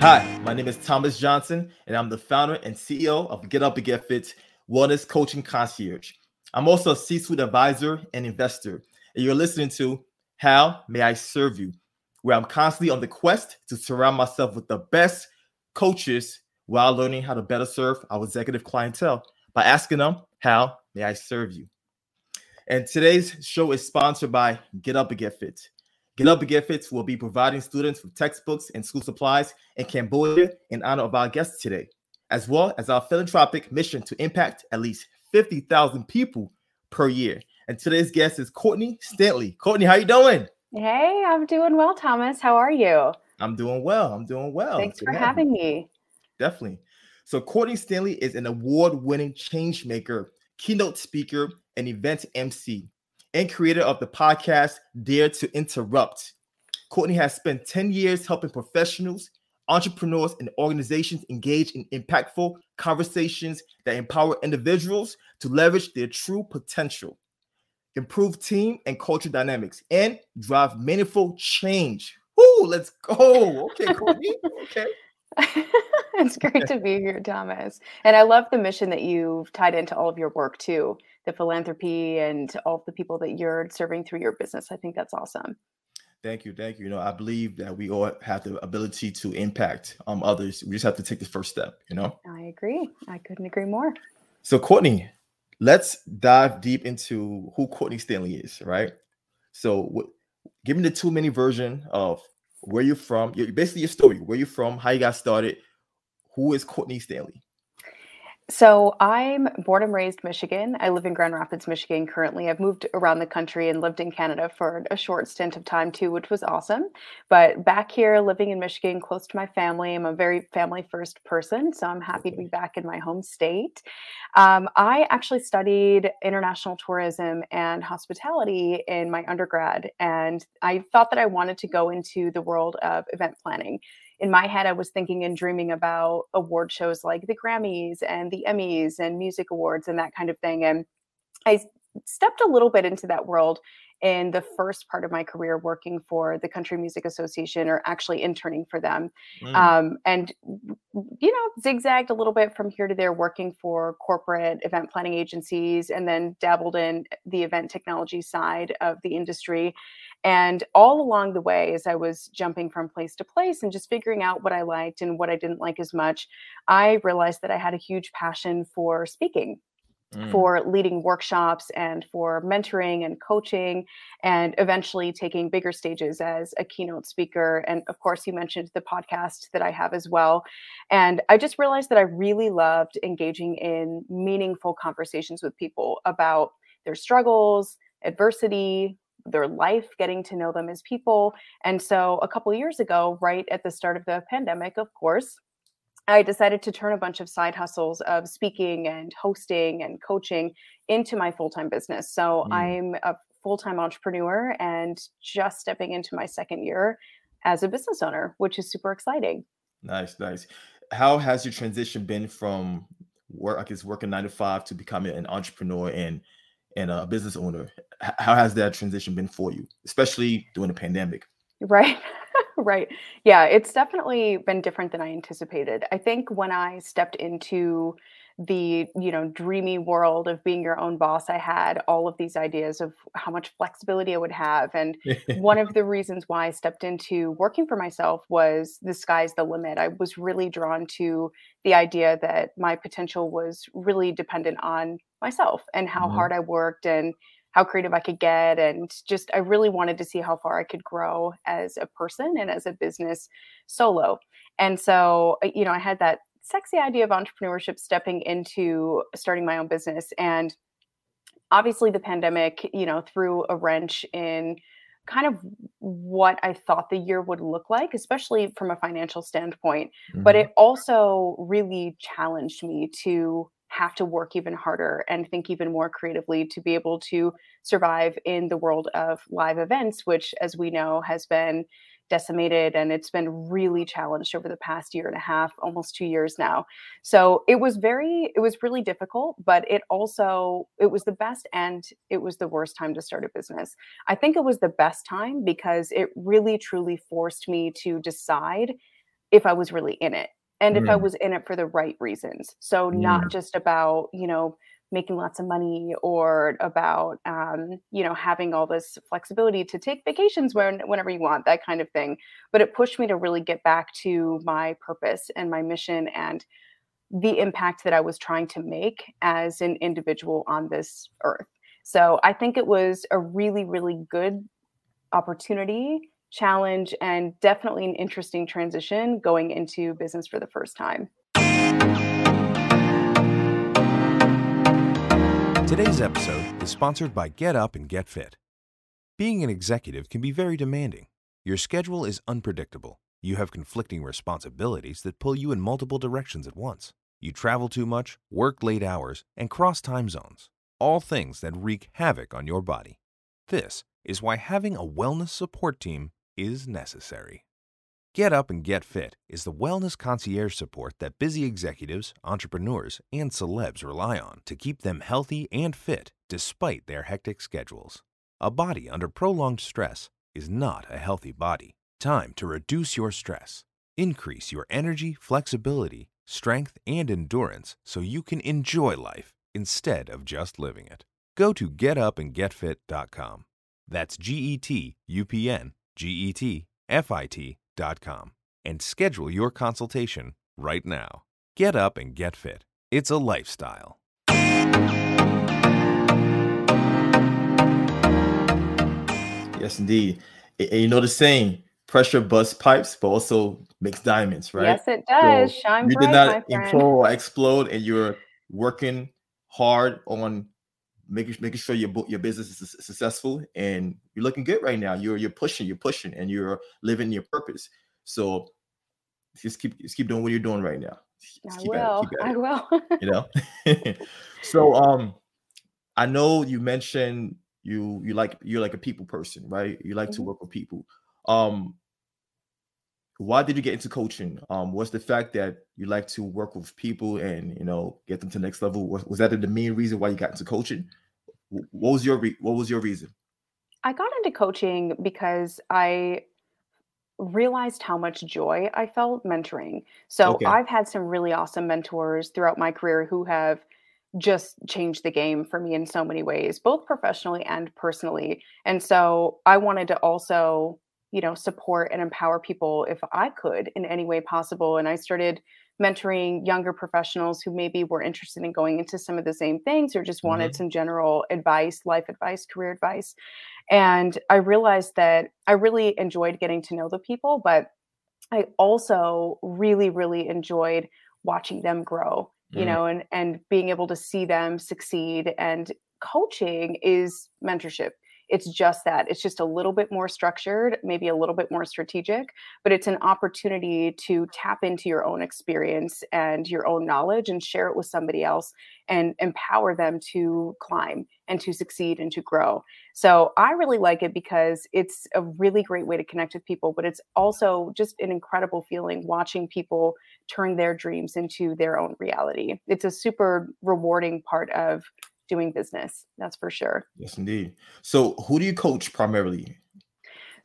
Hi, my name is Thomas Johnson, and I'm the founder and CEO of Get Up and Get Fit Wellness Coaching Concierge. I'm also a C suite advisor and investor, and you're listening to How May I Serve You, where I'm constantly on the quest to surround myself with the best coaches while learning how to better serve our executive clientele by asking them, How may I serve you? And today's show is sponsored by Get Up and Get Fit. Get Up and Get Fit will be providing students with textbooks and school supplies in Cambodia in honor of our guests today, as well as our philanthropic mission to impact at least 50,000 people per year. And today's guest is Courtney Stanley. Courtney, how you doing? Hey, I'm doing well, Thomas. How are you? I'm doing well. I'm doing well. Thanks for having me. Definitely. So Courtney Stanley is an award-winning change maker, keynote speaker, and event MC and creator of the podcast Dare to Interrupt. Courtney has spent 10 years helping professionals, entrepreneurs, and organizations engage in impactful conversations that empower individuals to leverage their true potential, improve team and culture dynamics, and drive meaningful change. Ooh, let's go. Okay, Courtney. okay. it's great to be here, Thomas. And I love the mission that you've tied into all of your work too, the philanthropy and all the people that you're serving through your business. I think that's awesome. Thank you, thank you. You know, I believe that we all have the ability to impact um others. We just have to take the first step. You know. I agree. I couldn't agree more. So, Courtney, let's dive deep into who Courtney Stanley is. Right. So, w- give me the two minute version of where you're from, your, basically your story, where you're from, how you got started. Who is Courtney Stanley? So I'm born and raised Michigan. I live in Grand Rapids, Michigan currently. I've moved around the country and lived in Canada for a short stint of time too, which was awesome. But back here, living in Michigan, close to my family, I'm a very family first person. So I'm happy to be back in my home state. Um, I actually studied international tourism and hospitality in my undergrad, and I thought that I wanted to go into the world of event planning in my head, I was thinking and dreaming about award shows like the Grammys and the Emmys and music awards and that kind of thing. And I stepped a little bit into that world in the first part of my career working for the Country Music Association or actually interning for them. Mm. Um, and, you know, zigzagged a little bit from here to there, working for corporate event planning agencies and then dabbled in the event technology side of the industry. And all along the way, as I was jumping from place to place and just figuring out what I liked and what I didn't like as much, I realized that I had a huge passion for speaking Mm. for leading workshops and for mentoring and coaching and eventually taking bigger stages as a keynote speaker. And of course you mentioned the podcast that i have as well. And i just realized that i really loved engaging in meaningful conversations with people about their struggles adversity their life getting to know them as people. And so a couple years ago right at the start of the pandemic of course I decided to turn a bunch of side hustles of speaking and hosting and coaching into my full time business. So mm. I'm a full time entrepreneur and just stepping into my second year as a business owner, which is super exciting. Nice, nice. How has your transition been from work, I guess, working nine to five to becoming an entrepreneur and and a business owner? How has that transition been for you, especially during the pandemic? Right. right. Yeah, it's definitely been different than I anticipated. I think when I stepped into the, you know, dreamy world of being your own boss, I had all of these ideas of how much flexibility I would have. And one of the reasons why I stepped into working for myself was the sky's the limit. I was really drawn to the idea that my potential was really dependent on myself and how mm-hmm. hard I worked and how creative I could get. And just, I really wanted to see how far I could grow as a person and as a business solo. And so, uh, you know, I had that sexy idea of entrepreneurship stepping into starting my own business. And obviously, the pandemic, you know, threw a wrench in kind of what I thought the year would look like, especially from a financial standpoint. Mm-hmm. But it also really challenged me to have to work even harder and think even more creatively to be able to survive in the world of live events, which, as we know, has been decimated and it's been really challenged over the past year and a half almost 2 years now. So it was very it was really difficult but it also it was the best and it was the worst time to start a business. I think it was the best time because it really truly forced me to decide if I was really in it and mm. if I mm. was in it for the right reasons. So, not mm. just about, you know, making lots of money or about um, you know having all this flexibility to take vacations when, whenever you want that kind of thing but it pushed me to really get back to my purpose and my mission and the impact that i was trying to make as an individual on this earth so i think it was a really really good opportunity challenge and definitely an interesting transition going into business for the first time Today's episode is sponsored by Get Up and Get Fit. Being an executive can be very demanding. Your schedule is unpredictable. You have conflicting responsibilities that pull you in multiple directions at once. You travel too much, work late hours, and cross time zones. All things that wreak havoc on your body. This is why having a wellness support team is necessary. Get Up and Get Fit is the wellness concierge support that busy executives, entrepreneurs, and celebs rely on to keep them healthy and fit despite their hectic schedules. A body under prolonged stress is not a healthy body. Time to reduce your stress. Increase your energy, flexibility, strength, and endurance so you can enjoy life instead of just living it. Go to getupandgetfit.com. That's G E T U P N G E T F I T and schedule your consultation right now. Get up and get fit. It's a lifestyle. Yes, indeed. And you know the saying, pressure busts pipes, but also makes diamonds, right? Yes, it does. So Shine you bright, did not implode or explode, and you're working hard on making making sure your your business is successful and you're looking good right now. You're you're pushing, you're pushing, and you're living your purpose. So just keep just keep doing what you're doing right now. Just I will. It, I will. you know. so um, I know you mentioned you you like you're like a people person, right? You like mm-hmm. to work with people. Um, why did you get into coaching? Um, what's the fact that you like to work with people and you know get them to the next level? Was, was that the main reason why you got into coaching? What was your re- what was your reason? I got into coaching because I realized how much joy I felt mentoring. So okay. I've had some really awesome mentors throughout my career who have just changed the game for me in so many ways, both professionally and personally. And so I wanted to also you know support and empower people if i could in any way possible and i started mentoring younger professionals who maybe were interested in going into some of the same things or just wanted mm-hmm. some general advice life advice career advice and i realized that i really enjoyed getting to know the people but i also really really enjoyed watching them grow you mm-hmm. know and and being able to see them succeed and coaching is mentorship it's just that it's just a little bit more structured, maybe a little bit more strategic, but it's an opportunity to tap into your own experience and your own knowledge and share it with somebody else and empower them to climb and to succeed and to grow. So I really like it because it's a really great way to connect with people, but it's also just an incredible feeling watching people turn their dreams into their own reality. It's a super rewarding part of doing business. That's for sure. Yes, indeed. So, who do you coach primarily?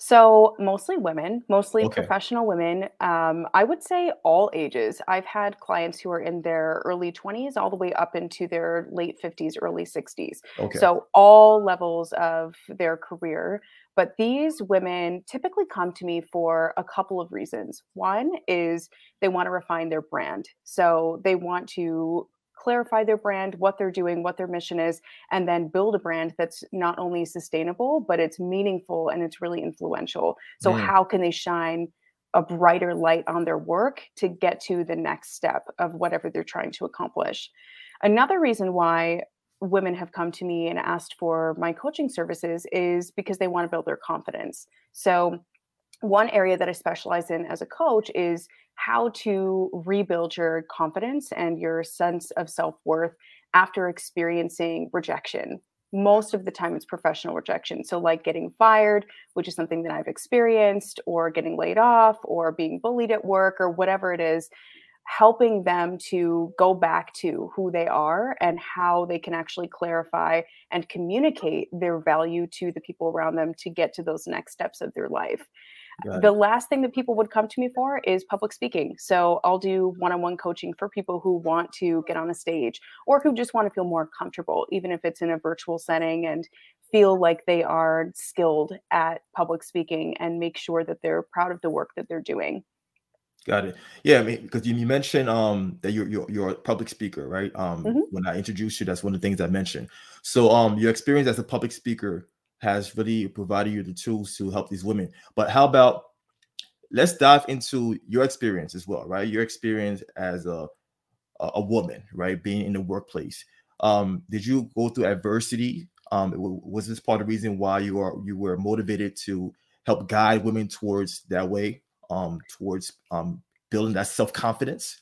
So, mostly women, mostly okay. professional women. Um, I would say all ages. I've had clients who are in their early 20s all the way up into their late 50s, early 60s. Okay. So, all levels of their career. But these women typically come to me for a couple of reasons. One is they want to refine their brand. So, they want to clarify their brand, what they're doing, what their mission is, and then build a brand that's not only sustainable, but it's meaningful and it's really influential. So, mm. how can they shine a brighter light on their work to get to the next step of whatever they're trying to accomplish? Another reason why women have come to me and asked for my coaching services is because they want to build their confidence. So, one area that I specialize in as a coach is how to rebuild your confidence and your sense of self worth after experiencing rejection. Most of the time, it's professional rejection. So, like getting fired, which is something that I've experienced, or getting laid off, or being bullied at work, or whatever it is. helping them to go back to who they are and how they can actually clarify and communicate their value to the people around them to get to those next steps of their life. The last thing that people would come to me for is public speaking. So I'll do one on one coaching for people who want to get on a stage or who just want to feel more comfortable, even if it's in a virtual setting and feel like they are skilled at public speaking and make sure that they're proud of the work that they're doing. Got it. Yeah, I mean, because you, you mentioned um that you're you're you're a public speaker, right? Um, mm-hmm. when I introduced you, that's one of the things I mentioned. So um, your experience as a public speaker has really provided you the tools to help these women. But how about let's dive into your experience as well, right? Your experience as a a woman, right, being in the workplace. Um, did you go through adversity? Um, was this part of the reason why you are you were motivated to help guide women towards that way? um, towards um, building that self confidence?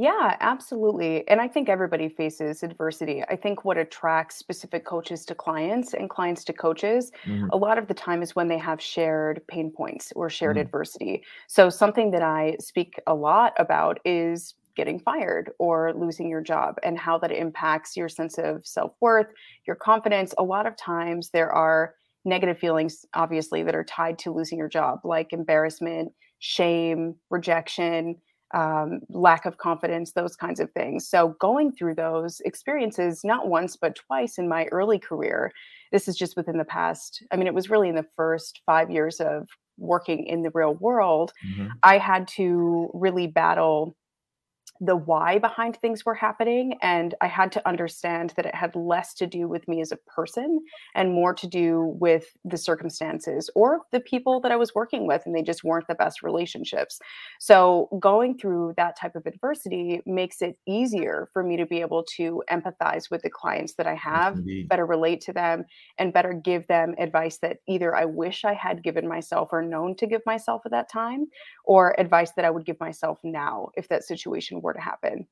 Yeah, absolutely. And I think everybody faces adversity. I think what attracts specific coaches to clients and clients to coaches mm-hmm. a lot of the time is when they have shared pain points or shared mm-hmm. adversity. So, something that I speak a lot about is getting fired or losing your job and how that impacts your sense of self worth, your confidence. A lot of times there are negative feelings, obviously, that are tied to losing your job, like embarrassment, shame, rejection, um, lack of confidence, those kinds of things. So, going through those experiences, not once, but twice in my early career, this is just within the past, I mean, it was really in the first five years of working in the real world, mm-hmm. I had to really battle the why behind things were happening and i had to understand that it had less to do with me as a person and more to do with the circumstances or the people that i was working with and they just weren't the best relationships. So going through that type of adversity makes it easier for me to be able to empathize with the clients that i have better relate to them and better give them advice that either i wish i had given myself or known to give myself at that time or advice that i would give myself now if that situation were were to happen.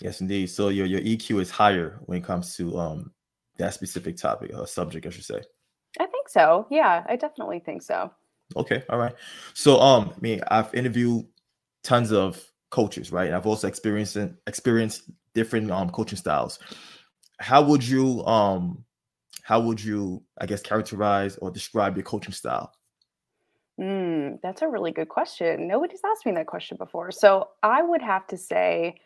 Yes, indeed. So your your EQ is higher when it comes to um that specific topic or uh, subject, I should say. I think so. Yeah, I definitely think so. Okay, all right. So um, I mean, I've interviewed tons of coaches, right? And I've also experienced experienced different um coaching styles. How would you um how would you I guess characterize or describe your coaching style? Mm, that's a really good question. Nobody's asked me that question before. So I would have to say,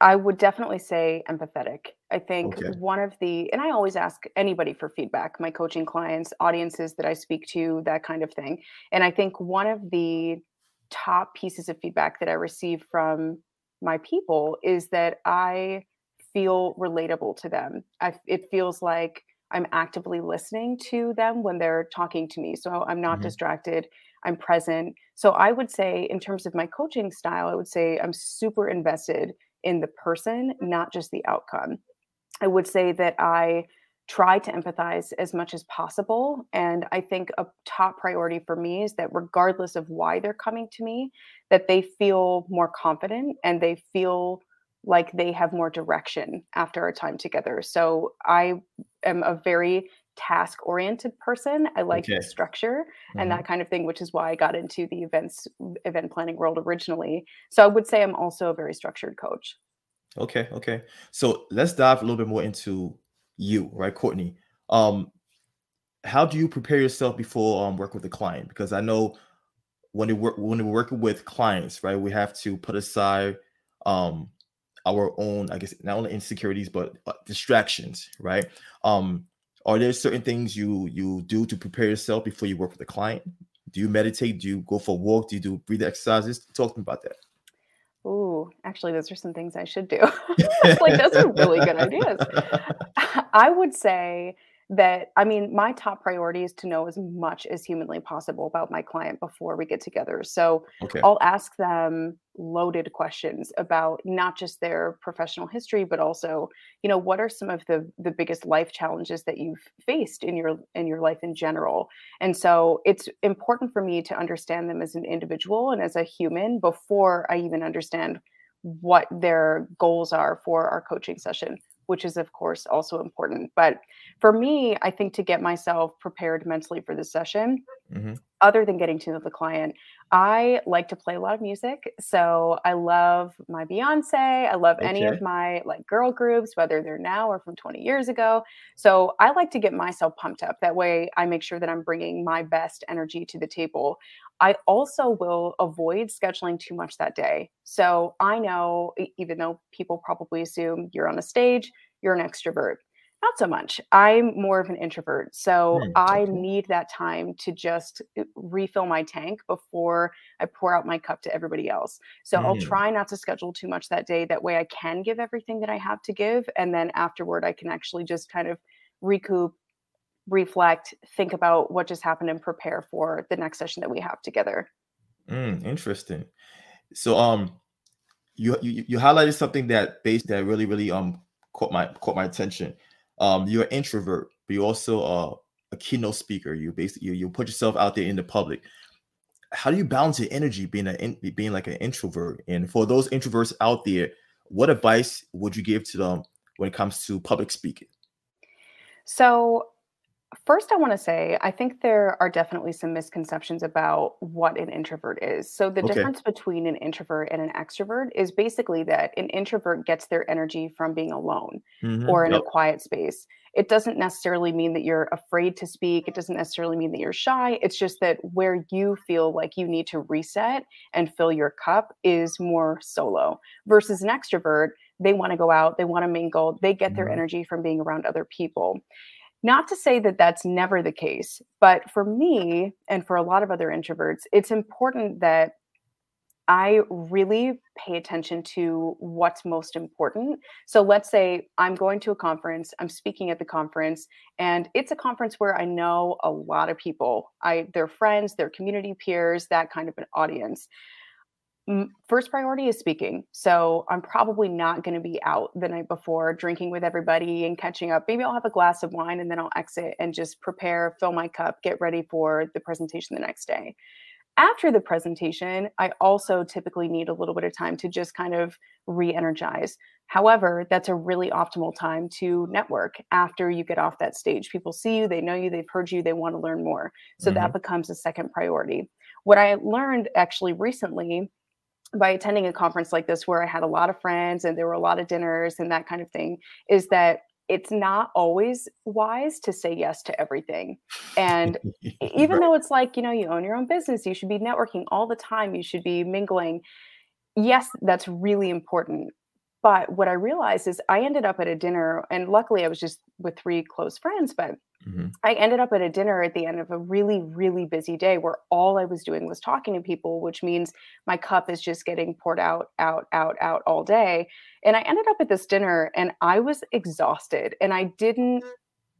I would definitely say empathetic. I think okay. one of the, and I always ask anybody for feedback, my coaching clients, audiences that I speak to, that kind of thing. And I think one of the top pieces of feedback that I receive from my people is that I feel relatable to them. I, it feels like I'm actively listening to them when they're talking to me. So I'm not mm-hmm. distracted. I'm present. So I would say, in terms of my coaching style, I would say I'm super invested in the person, not just the outcome. I would say that I try to empathize as much as possible. And I think a top priority for me is that regardless of why they're coming to me, that they feel more confident and they feel like they have more direction after our time together. So I am a very task oriented person. I like okay. structure mm-hmm. and that kind of thing, which is why I got into the events event planning world originally. So I would say I'm also a very structured coach. Okay, okay. So let's dive a little bit more into you, right, Courtney? Um, how do you prepare yourself before um work with a client? Because I know when we work when we're working with clients, right, we have to put aside um our own, I guess, not only insecurities but uh, distractions, right? Um, are there certain things you you do to prepare yourself before you work with a client? Do you meditate? Do you go for a walk? Do you do breathing exercises? Talk to me about that. Ooh, actually, those are some things I should do. like those are really good ideas. I would say that I mean, my top priority is to know as much as humanly possible about my client before we get together. So okay. I'll ask them loaded questions about not just their professional history, but also, you know, what are some of the the biggest life challenges that you've faced in your in your life in general. And so it's important for me to understand them as an individual and as a human before I even understand what their goals are for our coaching session which is, of course, also important. But for me, I think to get myself prepared mentally for this session, mm-hmm. other than getting to know the client, I like to play a lot of music. So I love my Beyonce. I love okay. any of my like girl groups, whether they're now or from 20 years ago. So I like to get myself pumped up. That way I make sure that I'm bringing my best energy to the table. I also will avoid scheduling too much that day. So I know, even though people probably assume you're on a stage, you're an extrovert. Not so much. I'm more of an introvert. So mm, I need that time to just refill my tank before I pour out my cup to everybody else. So mm. I'll try not to schedule too much that day. That way I can give everything that I have to give. And then afterward, I can actually just kind of recoup, reflect, think about what just happened, and prepare for the next session that we have together. Mm, interesting. So um you, you you highlighted something that base that really really um caught my caught my attention. Um, you're an introvert, but you're also a, a keynote speaker. You basically you, you put yourself out there in the public. How do you balance your energy being a being like an introvert? And for those introverts out there, what advice would you give to them when it comes to public speaking? So First, I want to say I think there are definitely some misconceptions about what an introvert is. So, the okay. difference between an introvert and an extrovert is basically that an introvert gets their energy from being alone mm-hmm. or in yep. a quiet space. It doesn't necessarily mean that you're afraid to speak, it doesn't necessarily mean that you're shy. It's just that where you feel like you need to reset and fill your cup is more solo versus an extrovert. They want to go out, they want to mingle, they get mm-hmm. their energy from being around other people. Not to say that that's never the case, but for me and for a lot of other introverts, it's important that I really pay attention to what's most important. So let's say I'm going to a conference, I'm speaking at the conference, and it's a conference where I know a lot of people. I they're friends, they're community peers, that kind of an audience first priority is speaking. So I'm probably not going to be out the night before drinking with everybody and catching up. Maybe I'll have a glass of wine and then I'll exit and just prepare, fill my cup, get ready for the presentation the next day. After the presentation, I also typically need a little bit of time to just kind of re energize. However, that's a really optimal time to network after you get off that stage. People see you, they know you, they've heard you, they want to learn more. So mm-hmm. that becomes a second priority. What I learned actually recently by attending a conference like this where I had a lot of friends and there were a lot of dinners and that kind of thing is that it's not always wise to say yes to everything. And even right. though it's like, you know, you own your own business, you should be networking all the time, you should be mingling. Yes, that's really important. But what I realized is I ended up at a dinner, and luckily I was just with three close friends, but mm-hmm. I ended up at a dinner at the end of a really, really busy day where all I was doing was talking to people, which means my cup is just getting poured out, out, out, out all day. And I ended up at this dinner and I was exhausted and I didn't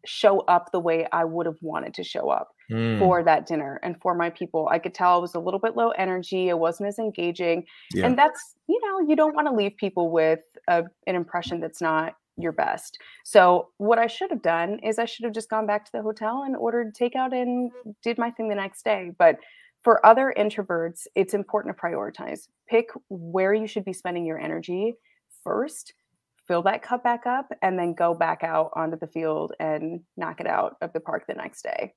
show up the way I would have wanted to show up mm. for that dinner and for my people. I could tell I was a little bit low energy. It wasn't as engaging. Yeah. And that's, you know, you don't want to leave people with a, an impression that's not your best. So what I should have done is I should have just gone back to the hotel and ordered takeout and did my thing the next day. But for other introverts, it's important to prioritize. Pick where you should be spending your energy first fill that cup back up and then go back out onto the field and knock it out of the park the next day.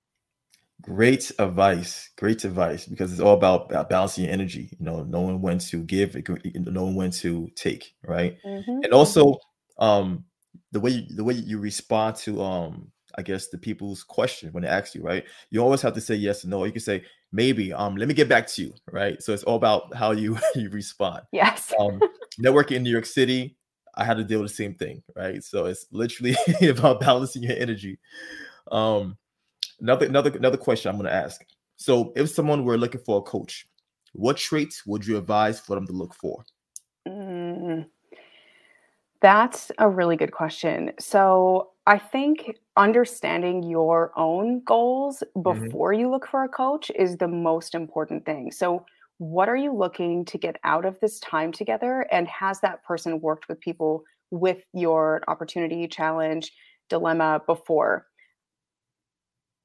Great advice. Great advice because it's all about balancing your energy, you know, knowing when to give, knowing when to take, right? Mm-hmm. And also um the way you, the way you respond to um I guess the people's question when they ask you, right? You always have to say yes or no. You can say maybe, um, let me get back to you, right? So it's all about how you you respond. Yes. um, networking in New York City, I had to deal with the same thing, right? So it's literally about balancing your energy. Um, another another another question I'm going to ask. So if someone were looking for a coach, what traits would you advise for them to look for? Mm, that's a really good question. So I think understanding your own goals mm-hmm. before mm-hmm. you look for a coach is the most important thing. So what are you looking to get out of this time together? And has that person worked with people with your opportunity, challenge, dilemma before?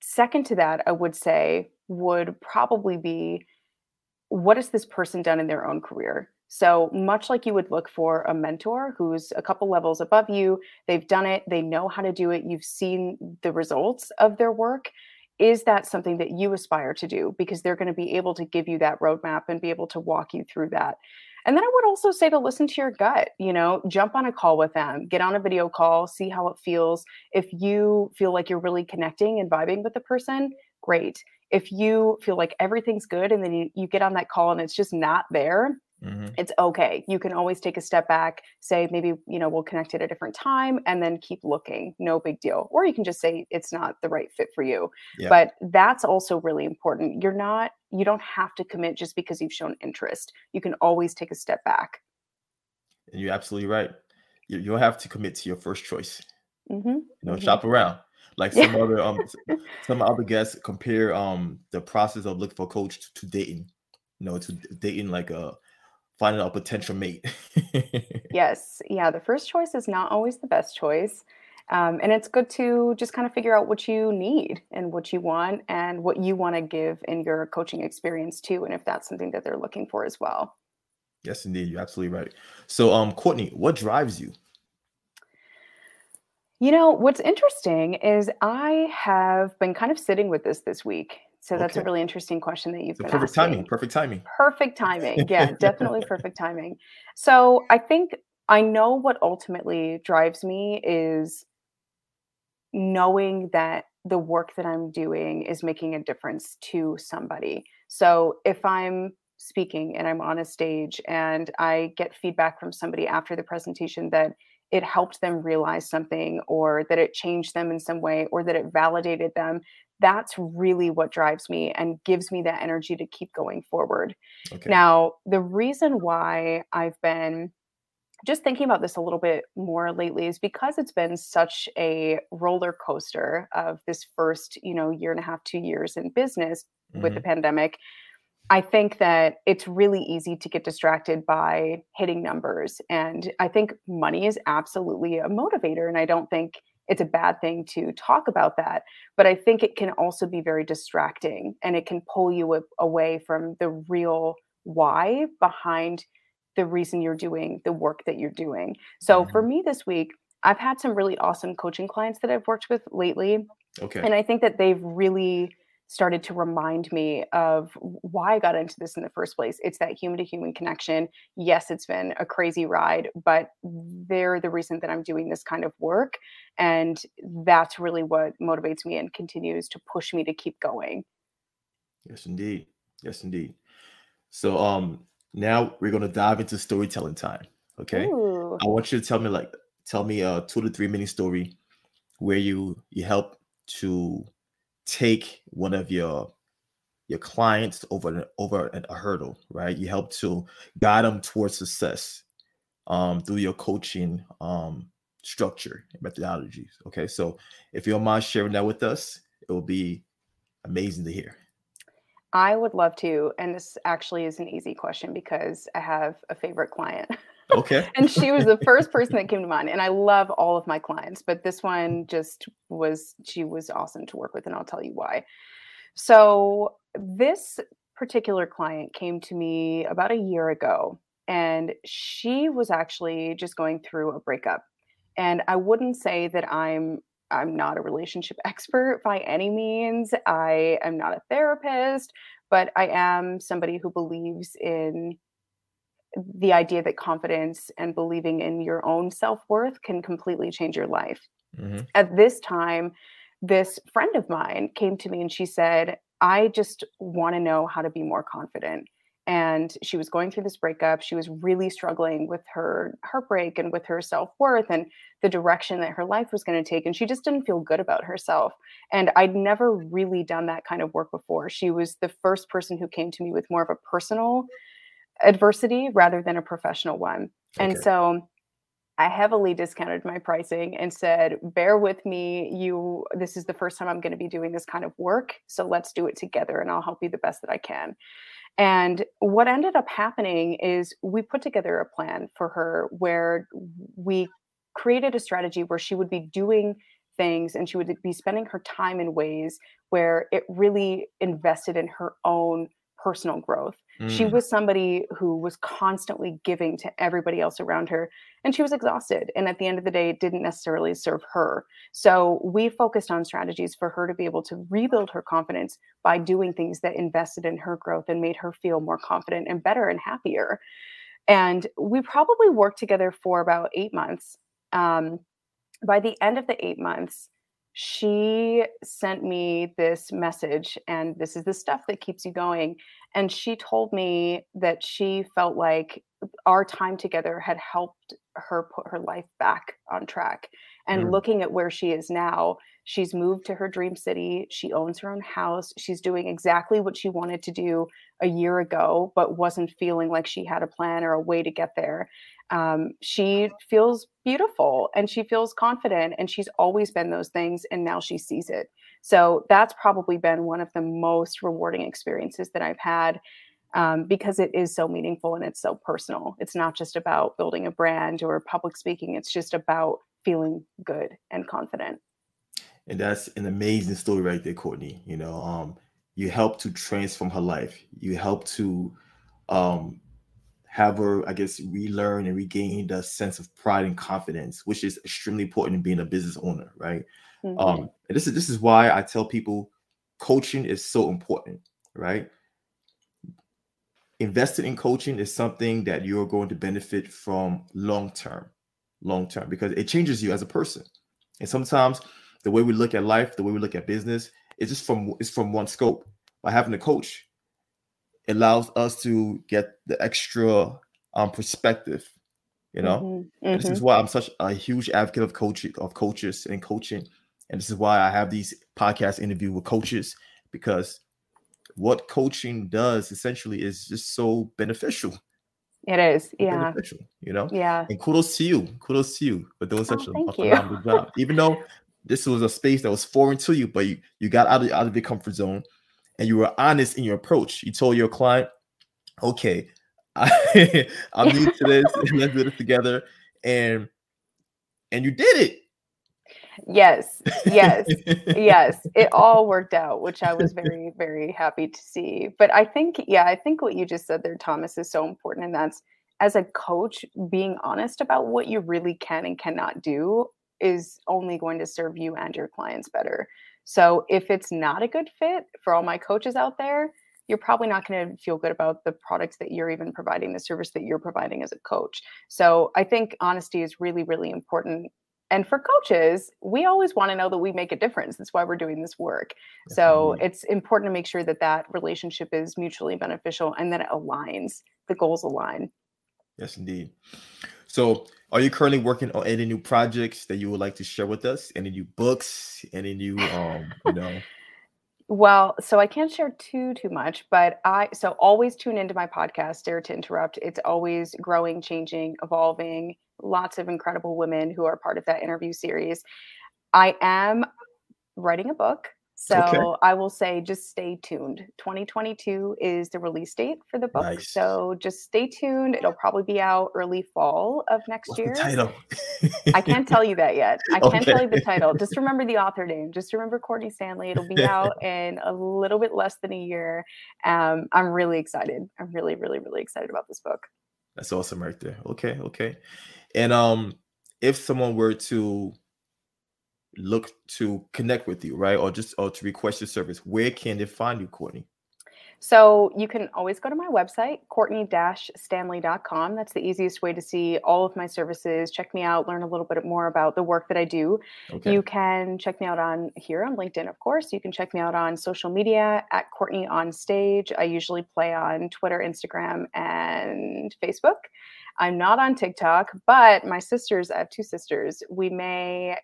Second to that, I would say would probably be what has this person done in their own career? So, much like you would look for a mentor who's a couple levels above you, they've done it, they know how to do it, you've seen the results of their work. Is that something that you aspire to do? Because they're going to be able to give you that roadmap and be able to walk you through that. And then I would also say to listen to your gut, you know, jump on a call with them, get on a video call, see how it feels. If you feel like you're really connecting and vibing with the person, great. If you feel like everything's good and then you, you get on that call and it's just not there, Mm-hmm. It's okay. You can always take a step back, say maybe, you know, we'll connect at a different time and then keep looking. No big deal. Or you can just say it's not the right fit for you. Yeah. But that's also really important. You're not you don't have to commit just because you've shown interest. You can always take a step back. And you're absolutely right. You, you'll have to commit to your first choice. Mm-hmm. You know, mm-hmm. shop around like some yeah. other um some other guests compare um the process of looking for a coach to, to dating you know to dating like a finding a potential mate. yes. Yeah. The first choice is not always the best choice. Um, and it's good to just kind of figure out what you need and what you want and what you want to give in your coaching experience too. And if that's something that they're looking for as well. Yes, indeed. You're absolutely right. So, um, Courtney, what drives you? You know, what's interesting is I have been kind of sitting with this this week so that's okay. a really interesting question that you've so been perfect asking. timing. Perfect timing. Perfect timing. Yeah, definitely perfect timing. So I think I know what ultimately drives me is knowing that the work that I'm doing is making a difference to somebody. So if I'm speaking and I'm on a stage and I get feedback from somebody after the presentation that it helped them realize something or that it changed them in some way or that it validated them that's really what drives me and gives me that energy to keep going forward. Okay. Now, the reason why I've been just thinking about this a little bit more lately is because it's been such a roller coaster of this first, you know, year and a half, two years in business mm-hmm. with the mm-hmm. pandemic. I think that it's really easy to get distracted by hitting numbers. And I think money is absolutely a motivator. And I don't think it's a bad thing to talk about that. But I think it can also be very distracting and it can pull you a- away from the real why behind the reason you're doing the work that you're doing. So mm-hmm. for me this week, I've had some really awesome coaching clients that I've worked with lately. Okay. And I think that they've really started to remind me of why I got into this in the first place. It's that human to human connection. Yes, it's been a crazy ride, but they're the reason that I'm doing this kind of work. And that's really what motivates me and continues to push me to keep going. Yes, indeed. Yes, indeed. So um now we're gonna dive into storytelling time. Okay. Ooh. I want you to tell me like tell me a two to three minute story where you you help to take one of your your clients over over a hurdle, right? You help to guide them towards success um, through your coaching um, structure methodologies. Okay, so if you don't mind sharing that with us, it will be amazing to hear. I would love to, and this actually is an easy question because I have a favorite client. Okay. and she was the first person that came to mind. And I love all of my clients, but this one just was, she was awesome to work with. And I'll tell you why. So, this particular client came to me about a year ago, and she was actually just going through a breakup. And I wouldn't say that I'm I'm not a relationship expert by any means. I am not a therapist, but I am somebody who believes in the idea that confidence and believing in your own self-worth can completely change your life. Mm-hmm. At this time, this friend of mine came to me and she said, I just want to know how to be more confident. And she was going through this breakup. She was really struggling with her heartbreak and with her self worth and the direction that her life was going to take. And she just didn't feel good about herself. And I'd never really done that kind of work before. She was the first person who came to me with more of a personal adversity rather than a professional one. Okay. And so I heavily discounted my pricing and said, "Bear with me. You this is the first time I'm going to be doing this kind of work, so let's do it together and I'll help you the best that I can." And what ended up happening is we put together a plan for her where we created a strategy where she would be doing things and she would be spending her time in ways where it really invested in her own personal growth. Mm. She was somebody who was constantly giving to everybody else around her, and she was exhausted. And at the end of the day, it didn't necessarily serve her. So we focused on strategies for her to be able to rebuild her confidence by doing things that invested in her growth and made her feel more confident and better and happier. And we probably worked together for about eight months. Um, by the end of the eight months, she sent me this message, and this is the stuff that keeps you going. And she told me that she felt like our time together had helped her put her life back on track. And mm. looking at where she is now, she's moved to her dream city. She owns her own house. She's doing exactly what she wanted to do a year ago, but wasn't feeling like she had a plan or a way to get there um, she feels beautiful and she feels confident and she's always been those things and now she sees it. So that's probably been one of the most rewarding experiences that i've had um, because it is so meaningful and it's so personal. It's not just about building a brand or public speaking it's just about feeling good and confident. And that's an amazing story right there courtney you know um, you helped to transform her life. You helped to um, have her, I guess, relearn and regain the sense of pride and confidence, which is extremely important in being a business owner, right? Mm-hmm. Um, and this is this is why I tell people coaching is so important, right? Invested in coaching is something that you're going to benefit from long term, long term, because it changes you as a person. And sometimes the way we look at life, the way we look at business, is just from it's from one scope. By having a coach, allows us to get the extra um, perspective you know mm-hmm. Mm-hmm. this is mm-hmm. why i'm such a huge advocate of coaching of coaches and coaching and this is why i have these podcast interview with coaches because what coaching does essentially is just so beneficial it is yeah you know yeah and kudos to you kudos to you for doing such oh, a, phenomenal job even though this was a space that was foreign to you but you, you got out of, out of the comfort zone and you were honest in your approach. You told your client, okay, I, I'm new to this, let's do this together. And and you did it. Yes, yes, yes. It all worked out, which I was very, very happy to see. But I think, yeah, I think what you just said there, Thomas, is so important. And that's as a coach, being honest about what you really can and cannot do is only going to serve you and your clients better. So if it's not a good fit for all my coaches out there, you're probably not going to feel good about the products that you're even providing, the service that you're providing as a coach. So I think honesty is really, really important. And for coaches, we always want to know that we make a difference. That's why we're doing this work. So it's important to make sure that that relationship is mutually beneficial and that it aligns, the goals align. Yes, indeed. So, are you currently working on any new projects that you would like to share with us? Any new books? Any new, um, you know? Well, so I can't share too too much, but I so always tune into my podcast, Dare to Interrupt. It's always growing, changing, evolving. Lots of incredible women who are part of that interview series. I am writing a book so okay. I will say just stay tuned. 2022 is the release date for the book. Nice. So just stay tuned. It'll probably be out early fall of next What's year. title? I can't tell you that yet. I can't tell you the title. Just remember the author name. Just remember Courtney Stanley. It'll be out in a little bit less than a year. Um, I'm really excited. I'm really, really, really excited about this book. That's awesome right there. Okay, okay. And um if someone were to look to connect with you, right? Or just or to request your service, where can they find you, Courtney? So you can always go to my website, courtney-stanley.com. That's the easiest way to see all of my services, check me out, learn a little bit more about the work that I do. Okay. You can check me out on here on LinkedIn, of course. You can check me out on social media at Courtney on Stage. I usually play on Twitter, Instagram, and Facebook. I'm not on TikTok, but my sisters, I have two sisters. We may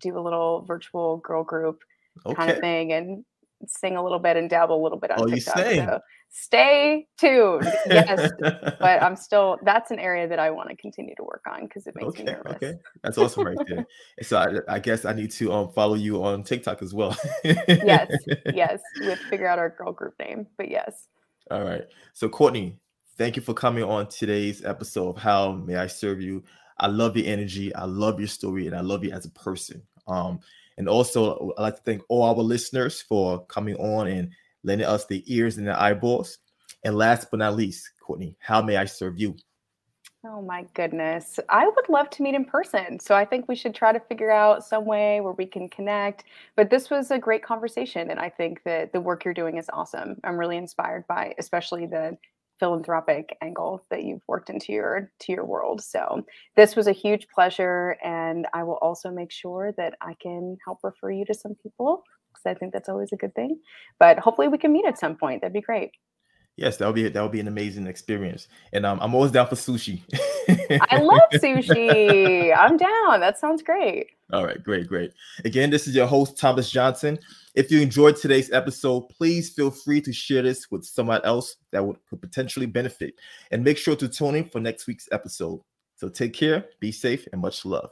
do a little virtual girl group okay. kind of thing and sing a little bit and dabble a little bit on oh, TikTok. So stay tuned. Yes, but I'm still. That's an area that I want to continue to work on because it makes okay, me nervous. Okay, that's awesome right there. so I, I, guess I need to um, follow you on TikTok as well. yes, yes. We have to figure out our girl group name, but yes. All right. So Courtney, thank you for coming on today's episode of How May I Serve You. I love your energy. I love your story, and I love you as a person. Um, and also, I'd like to thank all our listeners for coming on and lending us the ears and the eyeballs. And last but not least, Courtney, how may I serve you? Oh my goodness. I would love to meet in person. So I think we should try to figure out some way where we can connect. But this was a great conversation. And I think that the work you're doing is awesome. I'm really inspired by especially the philanthropic angle that you've worked into your to your world. So this was a huge pleasure. And I will also make sure that I can help refer you to some people because I think that's always a good thing. But hopefully we can meet at some point. That'd be great. Yes, that would be that would be an amazing experience, and um, I'm always down for sushi. I love sushi. I'm down. That sounds great. All right, great, great. Again, this is your host Thomas Johnson. If you enjoyed today's episode, please feel free to share this with someone else that would could potentially benefit, and make sure to tune in for next week's episode. So take care, be safe, and much love.